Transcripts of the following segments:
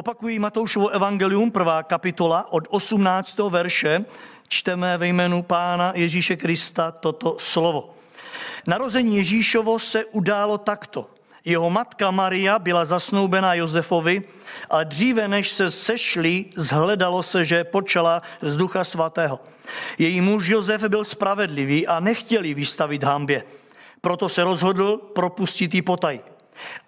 Opakují Matoušovo evangelium, prvá kapitola od 18. verše, čteme ve jménu Pána Ježíše Krista toto slovo. Narození Ježíšovo se událo takto. Jeho matka Maria byla zasnoubená Josefovi, ale dříve než se sešli, zhledalo se, že počala z ducha svatého. Její muž Josef byl spravedlivý a nechtěli vystavit hambě. Proto se rozhodl propustit ji potaj.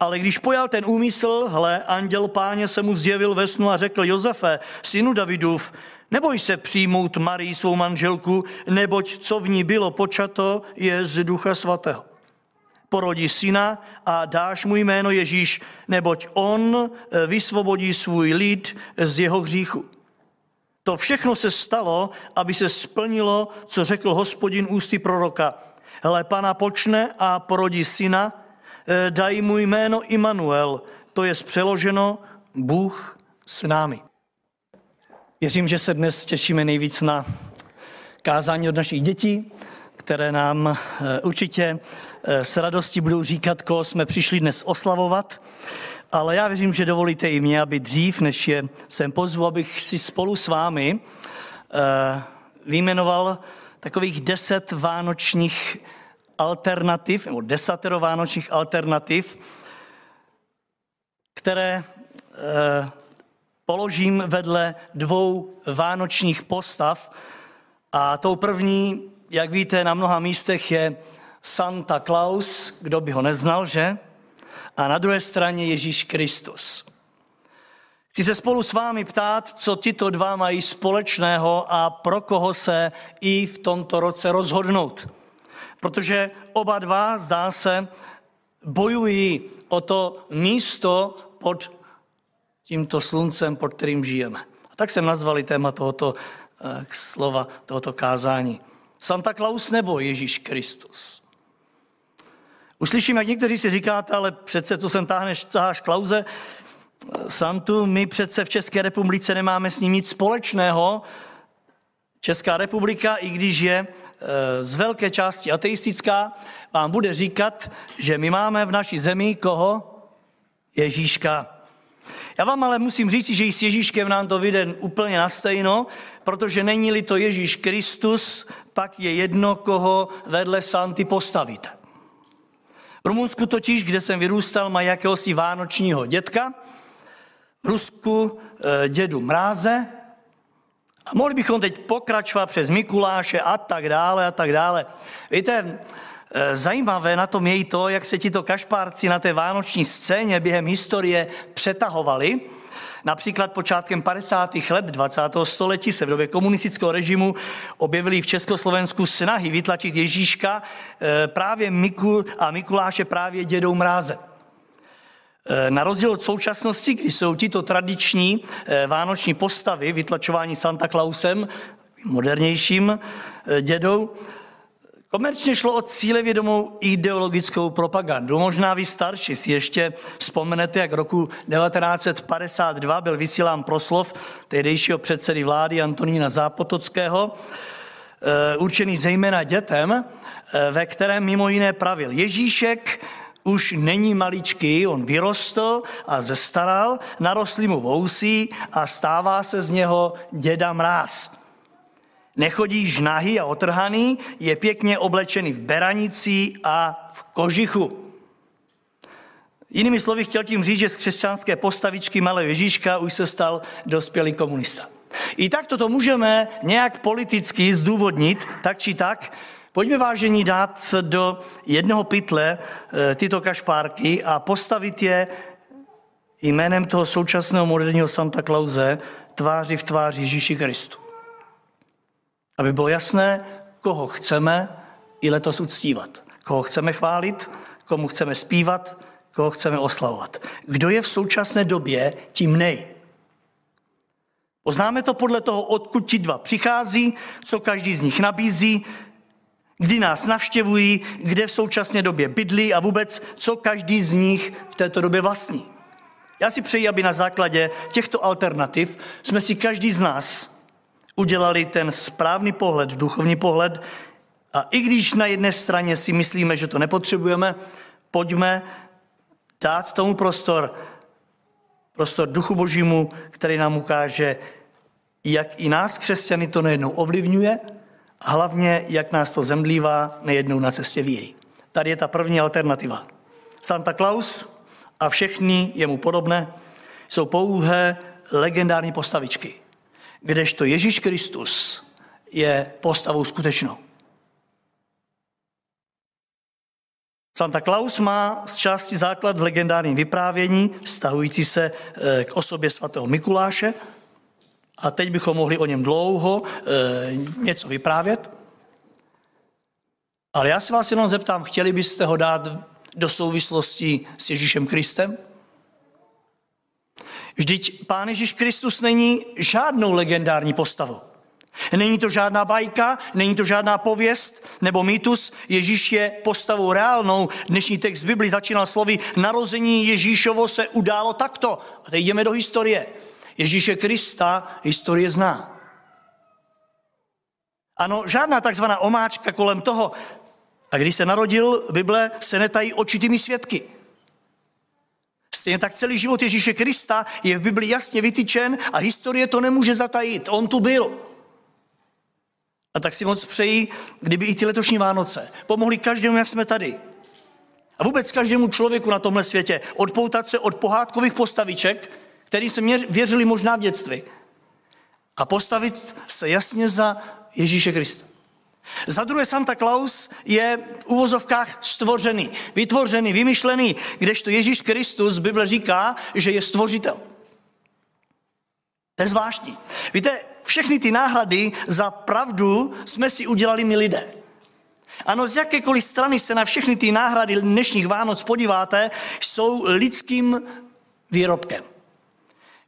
Ale když pojal ten úmysl, hle, anděl páně se mu zjevil ve snu a řekl Josefe, synu Davidův, neboj se přijmout Marii svou manželku, neboť co v ní bylo počato, je z ducha svatého. Porodí syna a dáš mu jméno Ježíš, neboť on eh, vysvobodí svůj lid z jeho hříchu. To všechno se stalo, aby se splnilo, co řekl hospodin ústy proroka. Hele, pana počne a porodí syna, dají mu jméno Immanuel, to je přeloženo Bůh s námi. Věřím, že se dnes těšíme nejvíc na kázání od našich dětí, které nám eh, určitě eh, s radostí budou říkat, koho jsme přišli dnes oslavovat. Ale já věřím, že dovolíte i mě, aby dřív, než je sem pozvu, abych si spolu s vámi vyjmenoval takových deset vánočních alternativ, nebo desatero vánočních alternativ, které eh, položím vedle dvou vánočních postav. A tou první, jak víte, na mnoha místech je Santa Claus, kdo by ho neznal, že? A na druhé straně Ježíš Kristus. Chci se spolu s vámi ptát, co tyto dva mají společného a pro koho se i v tomto roce rozhodnout protože oba dva, zdá se, bojují o to místo pod tímto sluncem, pod kterým žijeme. A tak jsem nazvali téma tohoto eh, slova, tohoto kázání. Santa Claus nebo Ježíš Kristus? Uslyším, jak někteří si říkáte, ale přece, co sem táhneš, caháš Klauze, Santu, my přece v České republice nemáme s ním nic společného. Česká republika, i když je Eh, z velké části ateistická, vám bude říkat, že my máme v naší zemi koho? Ježíška. Já vám ale musím říct, že i s Ježíškem nám to vyjde úplně na stejno, protože není-li to Ježíš Kristus, pak je jedno, koho vedle Santy postavíte. V Rumunsku totiž, kde jsem vyrůstal, má jakéhosi vánočního dětka, v Rusku eh, dědu Mráze, a mohli bychom teď pokračovat přes Mikuláše a tak dále a tak dále. Víte, eh, zajímavé na tom je i to, jak se tito kašpárci na té vánoční scéně během historie přetahovali. Například počátkem 50. let 20. století se v době komunistického režimu objevily v Československu snahy vytlačit Ježíška eh, právě Miku a Mikuláše právě dědou mráze. Eh, na rozdíl od současnosti, kdy jsou tito tradiční eh, vánoční postavy, vytlačování Santa Clausem, modernějším eh, dědou, Komerčně šlo o cílevědomou ideologickou propagandu. Možná vy starší si ještě vzpomenete, jak roku 1952 byl vysílán proslov tehdejšího předsedy vlády Antonína Zápotockého, určený zejména dětem, ve kterém mimo jiné pravil Ježíšek už není maličký, on vyrostl a zestaral, narostly mu vousí a stává se z něho děda mráz. Nechodí žnahy a otrhaný, je pěkně oblečený v beranici a v kožichu. Jinými slovy chtěl tím říct, že z křesťanské postavičky malé Ježíška už se stal dospělý komunista. I tak toto můžeme nějak politicky zdůvodnit, tak či tak, Pojďme vážení dát do jednoho pytle eh, tyto kašpárky a postavit je jménem toho současného moderního Santa Clause tváři v tváři Ježíši Kristu. Aby bylo jasné, koho chceme i letos uctívat. Koho chceme chválit, komu chceme zpívat, koho chceme oslavovat. Kdo je v současné době tím nej? Poznáme to podle toho, odkud ti dva přichází, co každý z nich nabízí, kdy nás navštěvují, kde v současné době bydlí a vůbec, co každý z nich v této době vlastní. Já si přeji, aby na základě těchto alternativ jsme si každý z nás udělali ten správný pohled, duchovní pohled a i když na jedné straně si myslíme, že to nepotřebujeme, pojďme dát tomu prostor prostor duchu božímu, který nám ukáže, jak i nás, křesťany, to nejednou ovlivňuje hlavně, jak nás to zemdlívá nejednou na cestě víry. Tady je ta první alternativa. Santa Claus a všechny jemu podobné jsou pouhé legendární postavičky, kdežto Ježíš Kristus je postavou skutečnou. Santa Claus má z části základ v legendárním vyprávění, vztahující se eh, k osobě svatého Mikuláše. A teď bychom mohli o něm dlouho e, něco vyprávět. Ale já se vás jenom zeptám, chtěli byste ho dát do souvislosti s Ježíšem Kristem? Vždyť Pán Ježíš Kristus není žádnou legendární postavou. Není to žádná bajka, není to žádná pověst nebo mýtus. Ježíš je postavou reálnou. Dnešní text Bibli začínal slovy narození Ježíšovo se událo takto. A teď jdeme do historie. Ježíše Krista historie zná. Ano, žádná takzvaná omáčka kolem toho. A když se narodil, Bible se netají očitými svědky. Stejně tak celý život Ježíše Krista je v Bibli jasně vytyčen a historie to nemůže zatajit. On tu byl. A tak si moc přeji, kdyby i ty letošní Vánoce pomohli každému, jak jsme tady. A vůbec každému člověku na tomhle světě odpoutat se od pohádkových postaviček, který se věřili možná v dětství. A postavit se jasně za Ježíše Krista. Za druhé Santa Claus je v uvozovkách stvořený, vytvořený, vymyšlený, kdežto Ježíš Kristus Bible říká, že je stvořitel. To je zvláštní. Víte, všechny ty náhrady za pravdu jsme si udělali my lidé. Ano, z jakékoliv strany se na všechny ty náhrady dnešních Vánoc podíváte, jsou lidským výrobkem.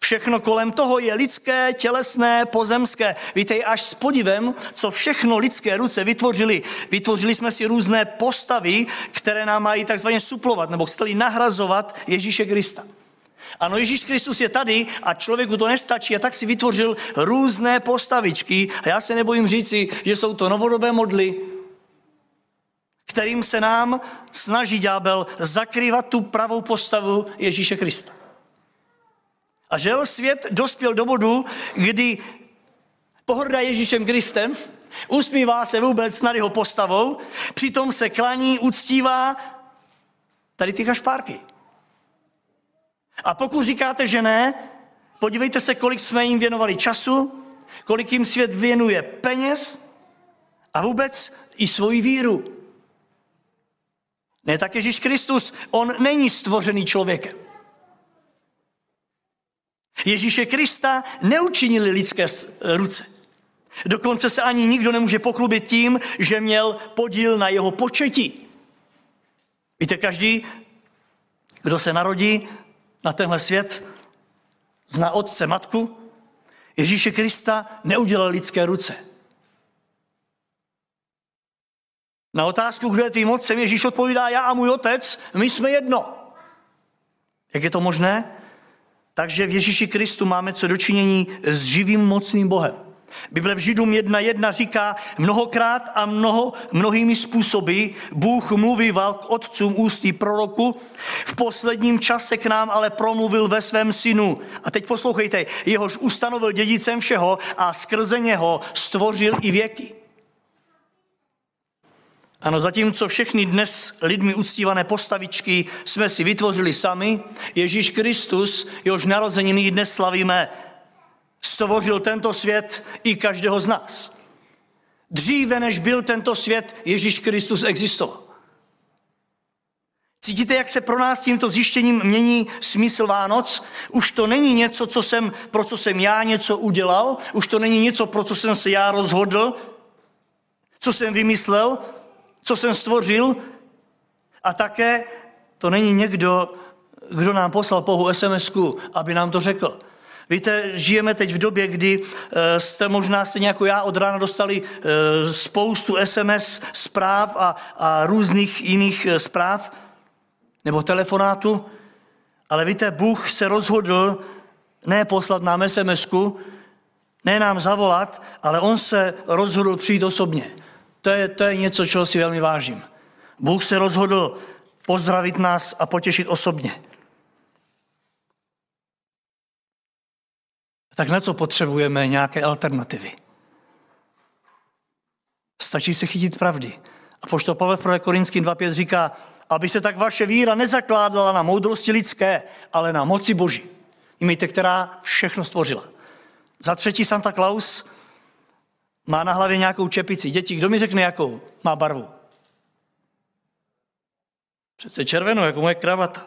Všechno kolem toho je lidské, tělesné, pozemské. Víte, až s podivem, co všechno lidské ruce vytvořili. Vytvořili jsme si různé postavy, které nám mají takzvaně suplovat, nebo chceli nahrazovat Ježíše Krista. Ano, Ježíš Kristus je tady a člověku to nestačí a tak si vytvořil různé postavičky a já se nebojím říci, že jsou to novodobé modly, kterým se nám snaží ďábel zakrývat tu pravou postavu Ježíše Krista. A žel svět dospěl do bodu, kdy pohrdá Ježíšem Kristem, usmívá se vůbec nad jeho postavou, přitom se klaní, uctívá tady ty kašpárky. A pokud říkáte, že ne, podívejte se, kolik jsme jim věnovali času, kolik jim svět věnuje peněz a vůbec i svoji víru. Ne tak Ježíš Kristus, on není stvořený člověkem. Ježíše Krista neučinili lidské ruce. Dokonce se ani nikdo nemůže pochlubit tím, že měl podíl na jeho početí. Víte, každý, kdo se narodí na tenhle svět, zná otce, matku. Ježíše Krista neudělal lidské ruce. Na otázku, kdo je tvým otcem, Ježíš odpovídá, já a můj otec, my jsme jedno. Jak je to možné? Takže v Ježíši Kristu máme co dočinění s živým mocným Bohem. Bible v Židům 1.1 říká, mnohokrát a mnoho, mnohými způsoby Bůh mluvíval k otcům ústí proroku, v posledním čase k nám ale promluvil ve svém synu. A teď poslouchejte, jehož ustanovil dědicem všeho a skrze něho stvořil i věky. Ano, zatímco všechny dnes lidmi uctívané postavičky jsme si vytvořili sami, Ježíš Kristus, jehož narozeniny dnes slavíme, stvořil tento svět i každého z nás. Dříve, než byl tento svět, Ježíš Kristus existoval. Cítíte, jak se pro nás tímto zjištěním mění smysl Vánoc? Už to není něco, co jsem, pro co jsem já něco udělal, už to není něco, pro co jsem se já rozhodl, co jsem vymyslel, co jsem stvořil. A také to není někdo, kdo nám poslal pouhou sms aby nám to řekl. Víte, žijeme teď v době, kdy eh, jste možná stejně jako já od rána dostali eh, spoustu SMS zpráv a, a různých jiných eh, zpráv nebo telefonátů, ale víte, Bůh se rozhodl ne poslat nám sms ne nám zavolat, ale on se rozhodl přijít osobně. To je, to je něco, čeho si velmi vážím. Bůh se rozhodl pozdravit nás a potěšit osobně. Tak na co potřebujeme nějaké alternativy? Stačí se chytit pravdy. A pošto Pavel v 1. Korinským 2.5 říká, aby se tak vaše víra nezakládala na moudrosti lidské, ale na moci Boží. Mějte, která všechno stvořila. Za třetí Santa Claus má na hlavě nějakou čepici. Děti, kdo mi řekne, jakou má barvu? Přece červenou, jako moje kravata.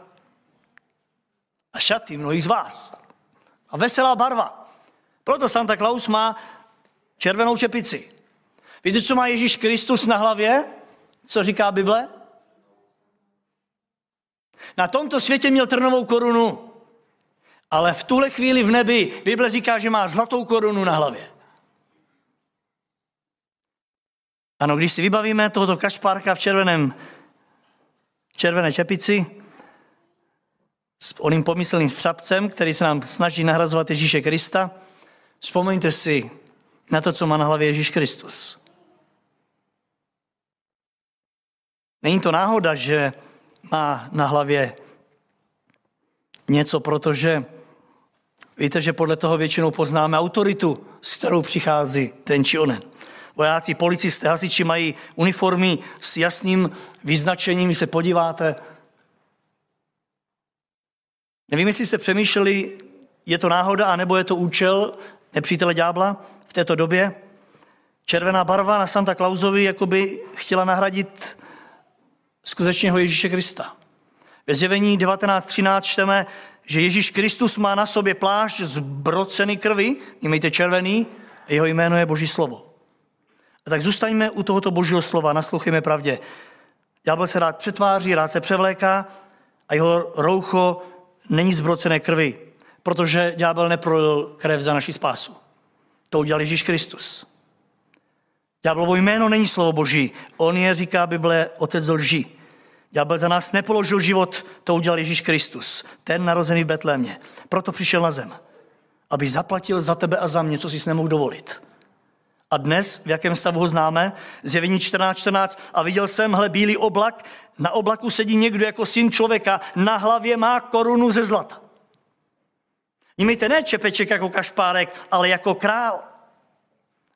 A šaty mnohých z vás. A veselá barva. Proto Santa Claus má červenou čepici. Víte, co má Ježíš Kristus na hlavě? Co říká Bible? Na tomto světě měl trnovou korunu, ale v tuhle chvíli v nebi Bible říká, že má zlatou korunu na hlavě. Ano, když si vybavíme tohoto kašpárka v červeném, červené čepici, s oným pomyslným střapcem, který se nám snaží nahrazovat Ježíše Krista, vzpomeňte si na to, co má na hlavě Ježíš Kristus. Není to náhoda, že má na hlavě něco, protože víte, že podle toho většinou poznáme autoritu, s kterou přichází ten či onen. Vojáci, policisté, hasiči mají uniformy s jasným vyznačením, se podíváte. Nevím, jestli jste přemýšleli, je to náhoda, anebo je to účel nepřítele ďábla v této době. Červená barva na Santa Clausovi jakoby chtěla nahradit skutečného Ježíše Krista. Ve zjevení 19.13 čteme, že Ježíš Kristus má na sobě plášť z broceny krvi, mějte červený, jeho jméno je Boží slovo. Tak zůstaňme u tohoto Božího slova, naslouchejme pravdě. Ďábel se rád přetváří, rád se převléká a jeho roucho není zbrocené krvi, protože ďábel neprolil krev za naši spásu. To udělal Ježíš Kristus. Ďáblovo jméno není slovo Boží. On je, říká Bible, otec lží. Ďábel za nás nepoložil život, to udělal Ježíš Kristus, ten narozený v Betlémě. Proto přišel na zem, aby zaplatil za tebe a za mě, co jsi nemohl dovolit. A dnes, v jakém stavu ho známe? Zjevení 14.14. 14. A viděl jsem, hle, bílý oblak, na oblaku sedí někdo jako syn člověka, na hlavě má korunu ze zlata. Mějte ne čepeček jako kašpárek, ale jako král.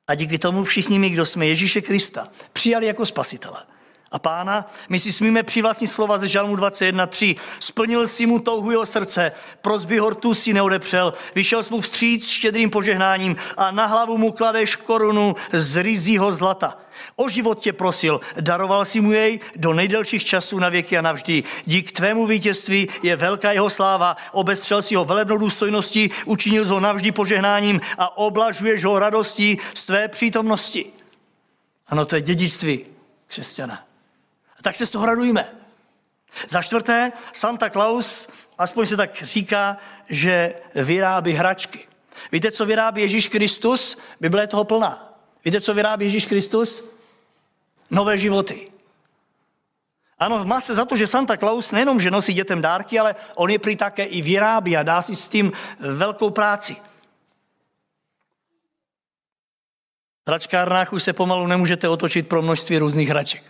A díky tomu všichni my, kdo jsme Ježíše Krista, přijali jako spasitele a pána, my si smíme přivlastnit slova ze Žalmu 21.3. Splnil si mu touhu jeho srdce, prozby hortu si neodepřel, vyšel jsi mu vstříc štědrým požehnáním a na hlavu mu kladeš korunu z rizího zlata. O život tě prosil, daroval si mu jej do nejdelších časů na věky a navždy. Dík tvému vítězství je velká jeho sláva, obestřel si ho velebnou důstojností, učinil ho navždy požehnáním a oblažuješ ho radostí z tvé přítomnosti. Ano, to je dědictví křesťana. Tak se z toho radujme. Za čtvrté, Santa Claus, aspoň se tak říká, že vyrábí hračky. Víte, co vyrábí Ježíš Kristus? Bible je toho plná. Víte, co vyrábí Ježíš Kristus? Nové životy. Ano, má se za to, že Santa Claus nejenom, že nosí dětem dárky, ale on je prý také i vyrábí a dá si s tím velkou práci. V hračkárnách už se pomalu nemůžete otočit pro množství různých hraček.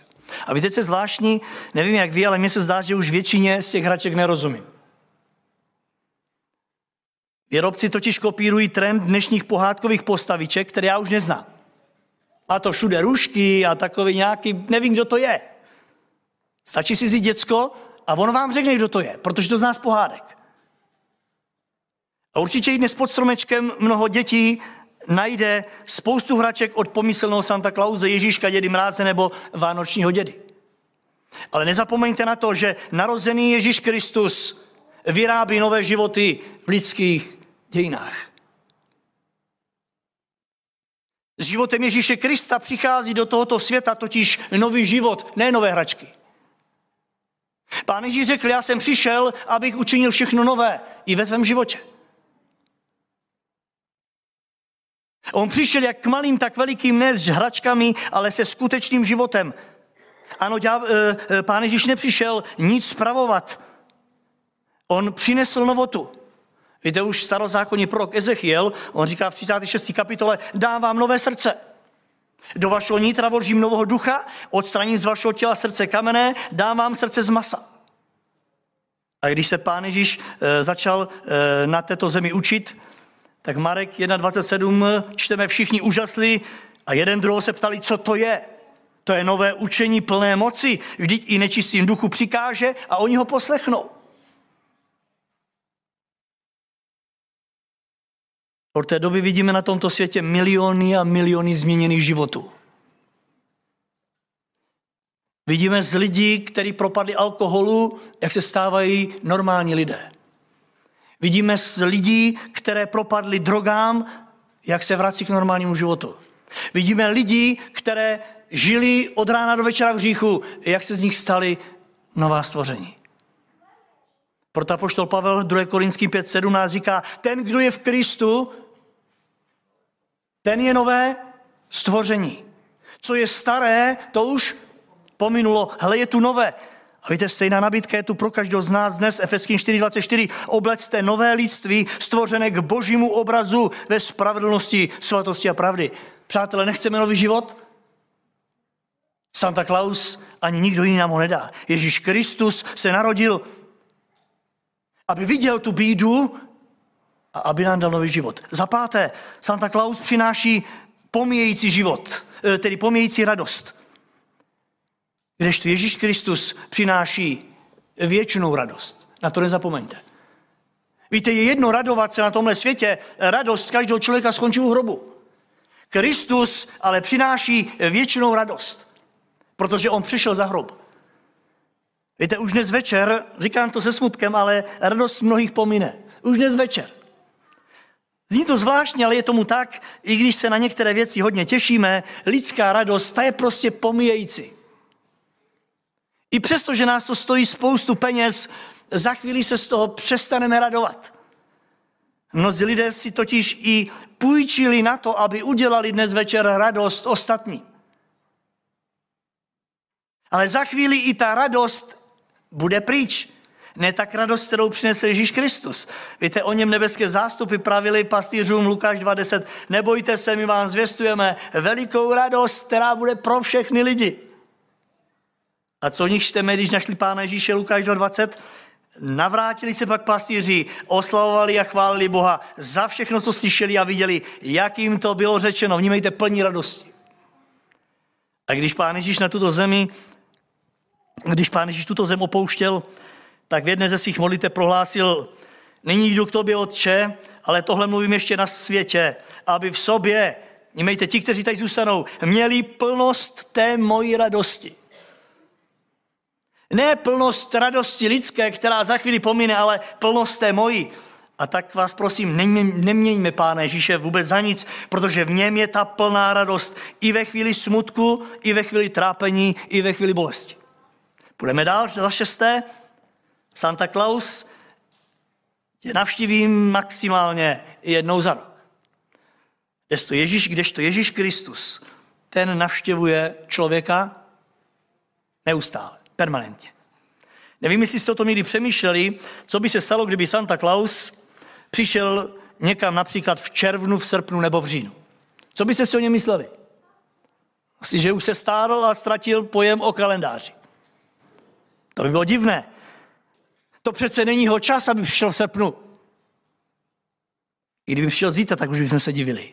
A víte, co je zvláštní? Nevím, jak vy, ale mně se zdá, že už většině z těch hraček nerozumím. Výrobci totiž kopírují trend dnešních pohádkových postaviček, které já už neznám. Má to všude rušky a takový nějaký, nevím, kdo to je. Stačí si vzít děcko a on vám řekne, kdo to je, protože to zná z pohádek. A určitě i dnes pod stromečkem mnoho dětí najde spoustu hraček od pomyslného Santa Clause, Ježíška, dědy Mráze nebo Vánočního dědy. Ale nezapomeňte na to, že narozený Ježíš Kristus vyrábí nové životy v lidských dějinách. S životem Ježíše Krista přichází do tohoto světa totiž nový život, ne nové hračky. Pán Ježíš řekl, já jsem přišel, abych učinil všechno nové i ve svém životě. On přišel jak k malým, tak velikým ne s hračkami, ale se skutečným životem. Ano, děl, e, e, pán Ježíš nepřišel nic spravovat. On přinesl novotu. Víte, už starozákonní prorok Ezechiel, on říká v 36. kapitole, dám vám nové srdce. Do vašeho nitra vložím nového ducha, odstraním z vašeho těla srdce kamenné, dám vám srdce z masa. A když se pán Ježíš e, začal na této zemi učit, Tak Marek 1.27 čteme všichni úžasli a jeden druhou se ptali, co to je. To je nové učení plné moci. Vždyť i nečistým duchu přikáže a oni ho poslechnou. Od té doby vidíme na tomto světě miliony a miliony změněných životů. Vidíme z lidí, kteří propadli alkoholu, jak se stávají normální lidé. Vidíme z lidí, které propadly drogám, jak se vrací k normálnímu životu. Vidíme lidi, které žili od rána do večera v hříchu, jak se z nich stali nová stvoření. Proto poštol Pavel 2. Korinským 5.17 říká, ten, kdo je v Kristu, ten je nové stvoření. Co je staré, to už pominulo. Hele, je tu nové. A víte, stejná nabídka je tu pro každého z nás dnes, Efeským 4.24. Oblecte nové lidství, stvořené k božímu obrazu ve spravedlnosti, svatosti a pravdy. Přátelé, nechceme nový život? Santa Claus ani nikdo jiný nám ho nedá. Ježíš Kristus se narodil, aby viděl tu bídu a aby nám dal nový život. Za páté, Santa Claus přináší pomíjející život, eh, tedy pomíjející radost. Kdežto Ježíš Kristus přináší věčnou radost. Na to nezapomeňte. Víte, je jedno radovat se na tomhle světě, radost každého člověka skončí u hrobu. Kristus ale přináší věčnou radost, protože on přišel za hrob. Víte, už dnes večer, říkám to se smutkem, ale radost mnohých pomine. Už dnes večer. Zní to zvláštně, ale je tomu tak, i když se na některé věci hodně těšíme, lidská radost, ta je prostě pomíjející. I přesto, že nás to stojí spoustu peněz, za chvíli se z toho přestaneme radovat. Mnozí lidé si totiž i půjčili na to, aby udělali dnes večer radost ostatní. Ale za chvíli i ta radost bude pryč. Ne tak radost, kterou přinesl Ježíš Kristus. Víte, o něm nebeské zástupy pravili pastýřům Lukáš 2.10. Nebojte se, my vám zvěstujeme velikou radost, která bude pro všechny lidi. A co o nich čteme, když našli Pána Ježíše Lukáš 2.20? Navrátili se pak pastýři, oslavovali a chválili Boha za všechno, co slyšeli a viděli, jak jim to bylo řečeno. Vnímejte plní radosti. A když Pán Ježíš na tuto zemi, když Pán Ježíš tuto zem opouštěl, tak v jedné ze svých modlitev prohlásil, nyní jdu k tobě, Otče, ale tohle mluvím ještě na světě, aby v sobě, vnímejte, ti, kteří tady zůstanou, měli plnost té mojí radosti. Ne plnost radosti lidské, která za chvíli pomine, ale plnost té mojí. A tak vás prosím, neměňme Pána Ježíše vůbec za nic, protože v něm je ta plná radost i ve chvíli smutku, i ve chvíli trápení, i ve chvíli bolesti. Půjdeme dál, za šesté. Santa Claus tě navštívím maximálně jednou za rok. Kdežto Ježíš, kdežto Ježíš Kristus, ten navštěvuje člověka neustále permanentně. Nevím, jestli jste o tom někdy přemýšleli, co by se stalo, kdyby Santa Claus přišel někam například v červnu, v srpnu nebo v říjnu. Co byste si o něm mysleli? Asi, že už se stárl a ztratil pojem o kalendáři. To by bylo divné. To přece není jeho čas, aby přišel v srpnu. I kdyby přišel zítra, tak už bychom se divili.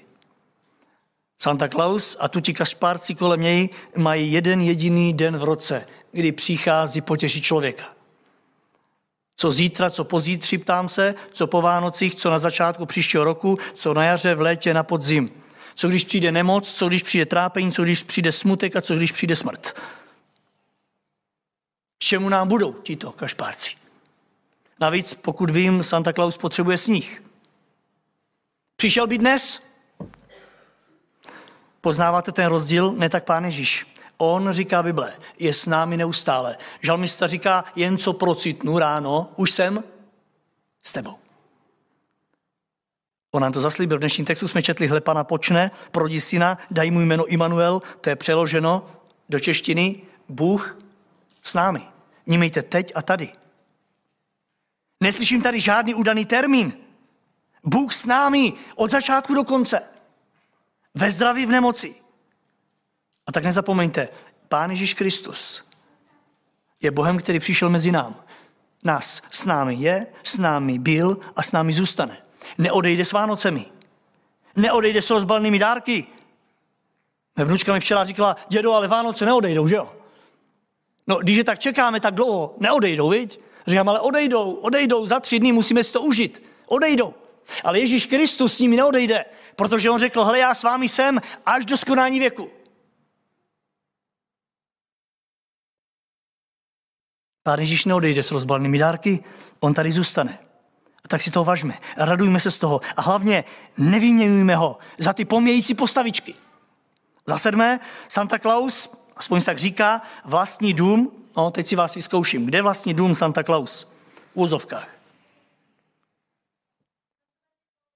Santa Claus a tu ti kašpárci kolem něj mají jeden jediný den v roce, kdy přichází potěšit člověka. Co zítra, co pozítří, ptám se, co po Vánocích, co na začátku příštího roku, co na jaře, v létě, na podzim. Co když přijde nemoc, co když přijde trápení, co když přijde smutek a co když přijde smrt. K čemu nám budou tito kašpárci? Navíc, pokud vím, Santa Claus potřebuje sníh. Přišel by dnes? Poznáváte ten rozdíl? Ne tak Pán Ježíš. On, říká Bible, je s námi neustále. Žalmista říká, jen co procitnu ráno, už jsem s tebou. On nám to zaslíbil. V dnešním textu jsme četli, hle, pana počne, prodí syna, daj mu jméno Immanuel, to je přeloženo do češtiny, Bůh s námi. Vnímejte teď a tady. Neslyším tady žádný udaný termín. Bůh s námi od začátku do konce. Ve zdraví, v nemoci. A tak nezapomeňte, Pán Ježíš Kristus je Bohem, který přišel mezi nám. Nás s námi je, s námi byl a s námi zůstane. Neodejde s Vánocemi. Neodejde s rozbalnými dárky. Mé vnučka mi včera říkala, dědo, ale Vánoce neodejdou, že jo? No, když je tak čekáme tak dlouho, neodejdou, viď? Říkám, ale odejdou, odejdou, za tři dny musíme si to užít. Odejdou. Ale Ježíš Kristus s nimi neodejde, protože on řekl, hele, já s vámi jsem až do skonání věku. Pán Ježíš neodejde s rozbalnými dárky, on tady zůstane. A tak si to važme. Radujme se z toho. A hlavně nevyměňujme ho za ty pomějící postavičky. Za sedmé, Santa Claus, aspoň tak říká, vlastní dům, no teď si vás vyzkouším, kde vlastní dům Santa Claus? V úzovkách.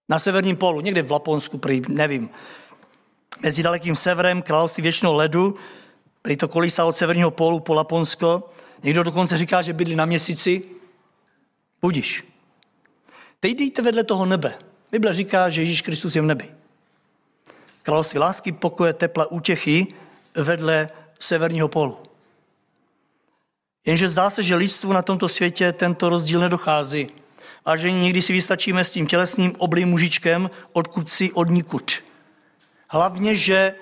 Na severním polu, někde v Laponsku, prý, nevím. Mezi dalekým severem, království věčného ledu, prý to kolísá od severního polu po Laponsko. Někdo dokonce říká, že bydlí na měsíci. Budíš. Teď dejte vedle toho nebe. Bible říká, že Ježíš Kristus je v nebi. Království lásky, pokoje, tepla, útěchy vedle severního polu. Jenže zdá se, že lidstvu na tomto světě tento rozdíl nedochází a že někdy si vystačíme s tím tělesným oblým mužičkem odkud si odnikud. Hlavně, že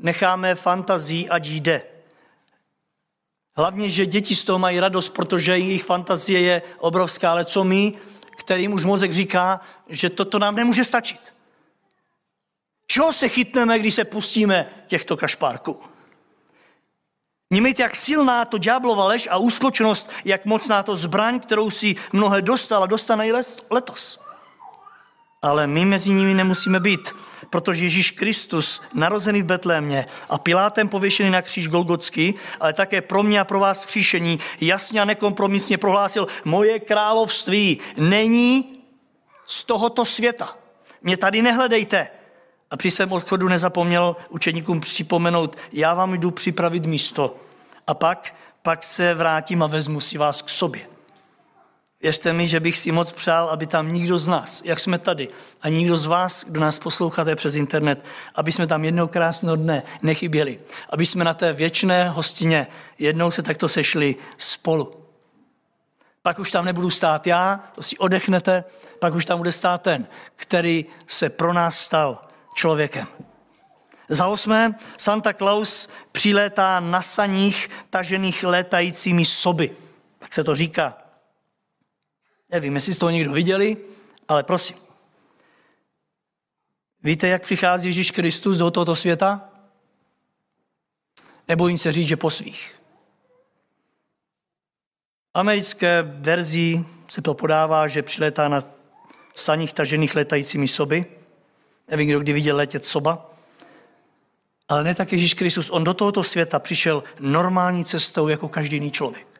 necháme fantazii, ať jde. Hlavně, že děti z toho mají radost, protože jejich fantazie je obrovská, ale co my, kterým už mozek říká, že toto nám nemůže stačit. Čeho se chytneme, když se pustíme těchto kašpárků? Nímejte, jak silná to ďáblova lež a úskočnost, jak mocná to zbraň, kterou si mnohé dostal a dostane i letos. Ale my mezi nimi nemusíme být, protože Ježíš Kristus, narozený v Betlémě a Pilátem pověšený na kříž Golgotsky, ale také pro mě a pro vás kříšení, jasně a nekompromisně prohlásil, moje království není z tohoto světa. Mě tady nehledejte. A při svém odchodu nezapomněl učeníkům připomenout, já vám jdu připravit místo. A pak, pak se vrátím a vezmu si vás k sobě. Věřte mi, že bych si moc přál, aby tam nikdo z nás, jak jsme tady, a nikdo z vás, kdo nás posloucháte přes internet, aby jsme tam jednou krásného dne nechyběli. Aby jsme na té věčné hostině jednou se takto sešli spolu. Pak už tam nebudu stát já, to si odechnete, pak už tam bude stát ten, který se pro nás stal člověkem. Za osmé, Santa Claus přilétá na saních tažených létajícími soby. Tak se to říká. Nevím, jestli jste to někdo viděli, ale prosím. Víte, jak přichází Ježíš Kristus do tohoto světa? Nebojím se říct, že po svých. Americké verzi se to podává, že přilétá na saních tažených letajícími soby. Nevím, kdo kdy viděl letět soba. Ale ne tak Ježíš Kristus. On do tohoto světa přišel normální cestou jako každý jiný člověk.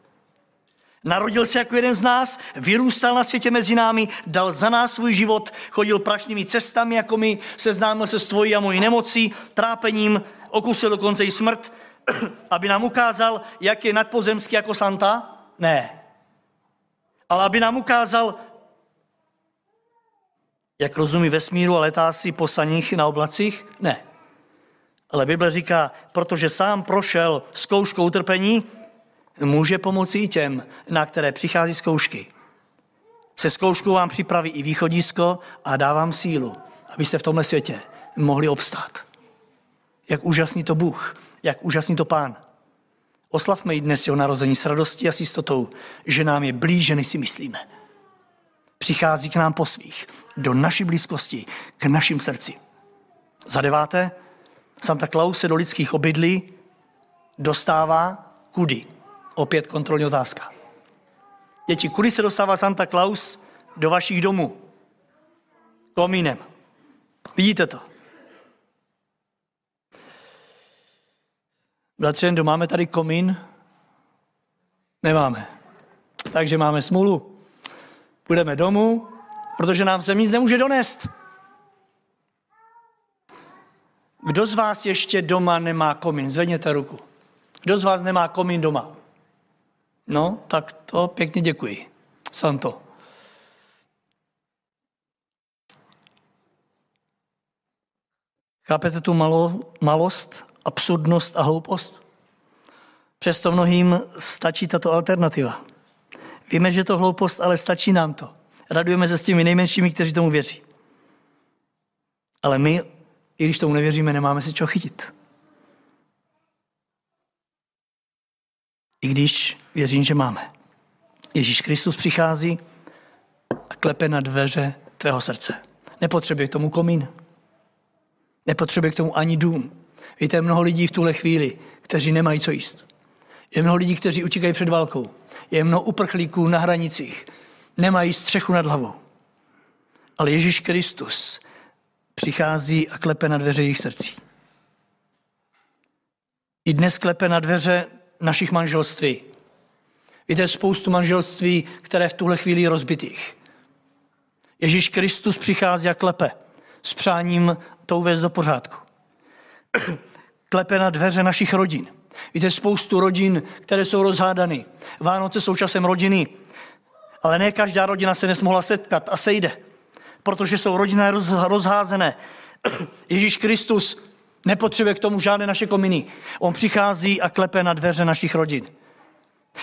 Narodil se jako jeden z nás, vyrůstal na světě mezi námi, dal za nás svůj život, chodil prašnými cestami, jako my, seznámil se s tvojí a mojí nemocí, trápením, okusil dokonce i smrt, aby nám ukázal, jak je nadpozemský jako Santa? Ne. Ale aby nám ukázal, jak rozumí vesmíru a letá si po saních na oblacích? Ne. Ale Bible říká, protože sám prošel zkouškou utrpení, může pomoci i těm, na které přichází zkoušky. Se zkouškou vám připraví i východisko a dá vám sílu, abyste v tomhle světě mohli obstát. Jak úžasný to Bůh, jak úžasný to Pán. Oslavme i dnes jeho narození s radostí a s jistotou, že nám je blíže, než si myslíme. Přichází k nám po svých, do naší blízkosti, k našim srdci. Za deváté, Santa Claus se do lidských obydlí dostává kudy. Opět kontrolní otázka. Děti, kudy se dostává Santa Claus do vašich domů? Komínem. Vidíte to? Bratře, máme tady komín? Nemáme. Takže máme smůlu. Půjdeme domů, protože nám se nic nemůže donést. Kdo z vás ještě doma nemá komín? Zvedněte ruku. Kdo z vás nemá komín doma? No, tak to pěkně děkuji. Santo. Chápete tu malo, malost, absurdnost a hloupost? Přesto mnohým stačí tato alternativa. Víme, že to hloupost, ale stačí nám to. Radujeme se s těmi nejmenšími, kteří tomu věří. Ale my, i když tomu nevěříme, nemáme se čeho chytit. I když věřím, že máme. Ježíš Kristus přichází a klepe na dveře tvého srdce. Nepotřebuje k tomu komín. Nepotřebuje k tomu ani dům. Víte, mnoho lidí v tuhle chvíli, kteří nemají co jíst. Je mnoho lidí, kteří utíkají před válkou. Je mnoho uprchlíků na hranicích. Nemají střechu nad hlavou. Ale Ježíš Kristus přichází a klepe na dveře jejich srdcí. I dnes klepe na dveře našich manželství. Víte, spoustu manželství, které v tuhle chvíli rozbitých. Ježíš Kristus přichází a klepe s přáním to uvést do pořádku. Klepe na dveře našich rodin. Víte, spoustu rodin, které jsou rozhádané. Vánoce jsou časem rodiny, ale ne každá rodina se nesmohla setkat a sejde, protože jsou rodiny rozházené. Ježíš Kristus nepotřebuje k tomu žádné naše kominy. On přichází a klepe na dveře našich rodin.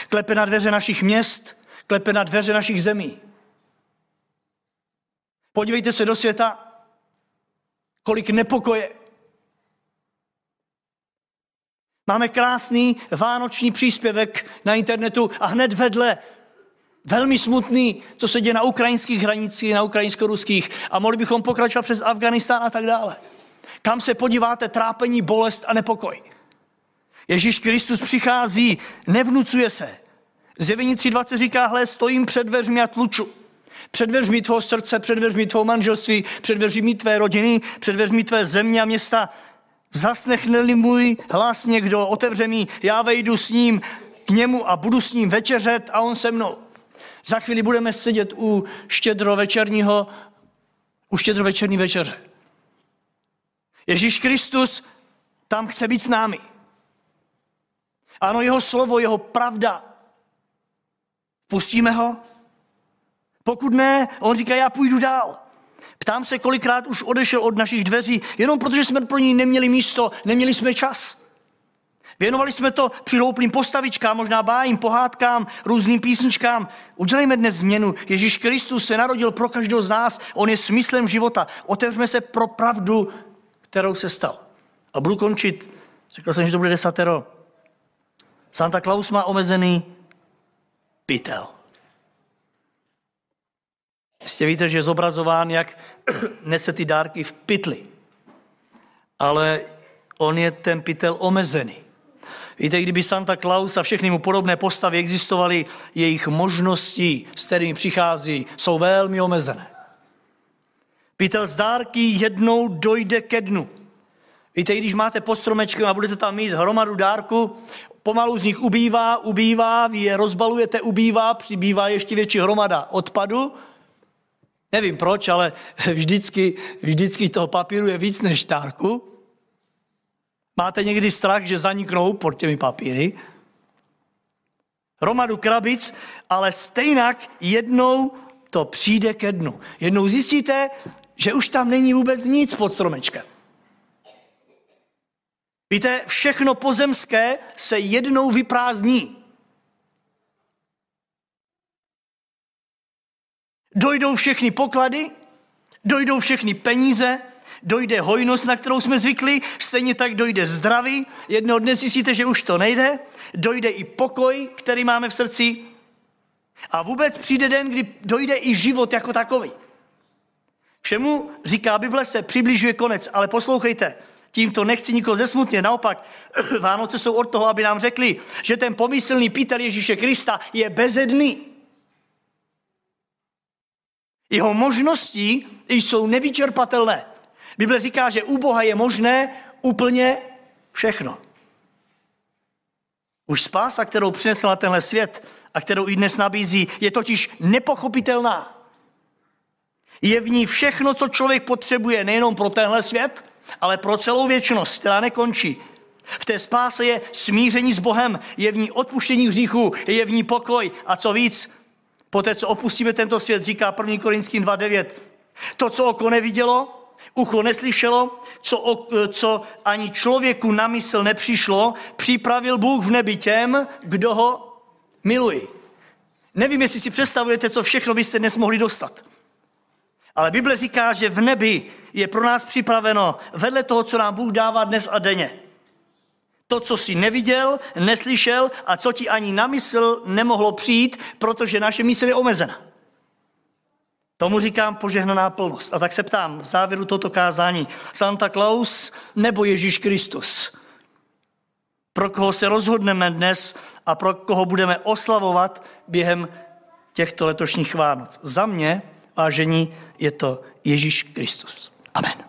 Klepe na dveře našich měst, klepe na dveře našich zemí. Podívejte se do světa, kolik nepokoje. Máme krásný vánoční příspěvek na internetu a hned vedle velmi smutný, co se děje na ukrajinských hranicích, na ukrajinsko-ruských a mohli bychom pokračovat přes Afganistán a tak dále. Kam se podíváte, trápení, bolest a nepokoj. Ježíš Kristus přichází, nevnucuje se. Zjevení 3.20 říká, hle, stojím před dveřmi a tluču. Před dveřmi tvého srdce, před dveřmi tvého manželství, před dveřmi tvé rodiny, před dveřmi tvé země a města. Zasnechne-li můj hlas někdo, otevře mi, já vejdu s ním k němu a budu s ním večeřet a on se mnou. Za chvíli budeme sedět u štědrovečerního, u štědrovečerní večeře. Ježíš Kristus tam chce být s námi. Ano, jeho slovo, jeho pravda. Pustíme ho? Pokud ne, on říká, já půjdu dál. Ptám se, kolikrát už odešel od našich dveří, jenom protože jsme pro ní neměli místo, neměli jsme čas. Věnovali jsme to přilouplým postavičkám, možná bájím, pohádkám, různým písničkám. Udělejme dnes změnu. Ježíš Kristus se narodil pro každého z nás, on je smyslem života. Otevřeme se pro pravdu, kterou se stal. A budu končit. Řekl jsem, že to bude desatero. Santa Claus má omezený pytel. Jistě víte, že je zobrazován, jak nese ty dárky v pytli. Ale on je ten pytel omezený. Víte, kdyby Santa Claus a všechny mu podobné postavy existovaly, jejich možnosti, s kterými přichází, jsou velmi omezené. Pytel z dárky jednou dojde ke dnu. Víte, když máte pod stromečkem a budete tam mít hromadu dárku, pomalu z nich ubývá, ubývá, vy je rozbalujete, ubývá, přibývá ještě větší hromada odpadu. Nevím proč, ale vždycky, vždycky toho papíru je víc než dárku. Máte někdy strach, že zaniknou pod těmi papíry? Hromadu krabic, ale stejnak jednou to přijde ke dnu. Jednou zjistíte, že už tam není vůbec nic pod stromečkem. Víte, všechno pozemské se jednou vyprázdní. Dojdou všechny poklady, dojdou všechny peníze, dojde hojnost, na kterou jsme zvykli, stejně tak dojde zdraví. Jednoho dne zjistíte, že už to nejde, dojde i pokoj, který máme v srdci. A vůbec přijde den, kdy dojde i život jako takový. Všemu, říká Bible, se přibližuje konec, ale poslouchejte, tímto nechci nikoho zesmutně, naopak Vánoce jsou od toho, aby nám řekli, že ten pomyslný Pítel Ježíše Krista je bezedný. Jeho možnosti jsou nevyčerpatelné. Bible říká, že u Boha je možné úplně všechno. Už spása, kterou přinesl tenhle svět a kterou i dnes nabízí, je totiž nepochopitelná. Je v ní všechno, co člověk potřebuje nejenom pro tenhle svět, ale pro celou věčnost, která nekončí. V té spáse je smíření s Bohem, je v ní odpuštění hříchu, je v ní pokoj a co víc, poté, co opustíme tento svět, říká 1. Korinským 2.9, to, co oko nevidělo, ucho neslyšelo, co, co ani člověku na mysl nepřišlo, připravil Bůh v nebi těm, kdo ho milují. Nevím, jestli si představujete, co všechno byste dnes mohli dostat. Ale Bible říká, že v nebi je pro nás připraveno vedle toho, co nám Bůh dává dnes a denně. To, co jsi neviděl, neslyšel a co ti ani na mysl nemohlo přijít, protože naše mysl je omezena. Tomu říkám požehnaná plnost. A tak se ptám v závěru toto kázání, Santa Claus nebo Ježíš Kristus? Pro koho se rozhodneme dnes a pro koho budeme oslavovat během těchto letošních Vánoc? Za mě, vážení, je to Ježíš Kristus. Amen.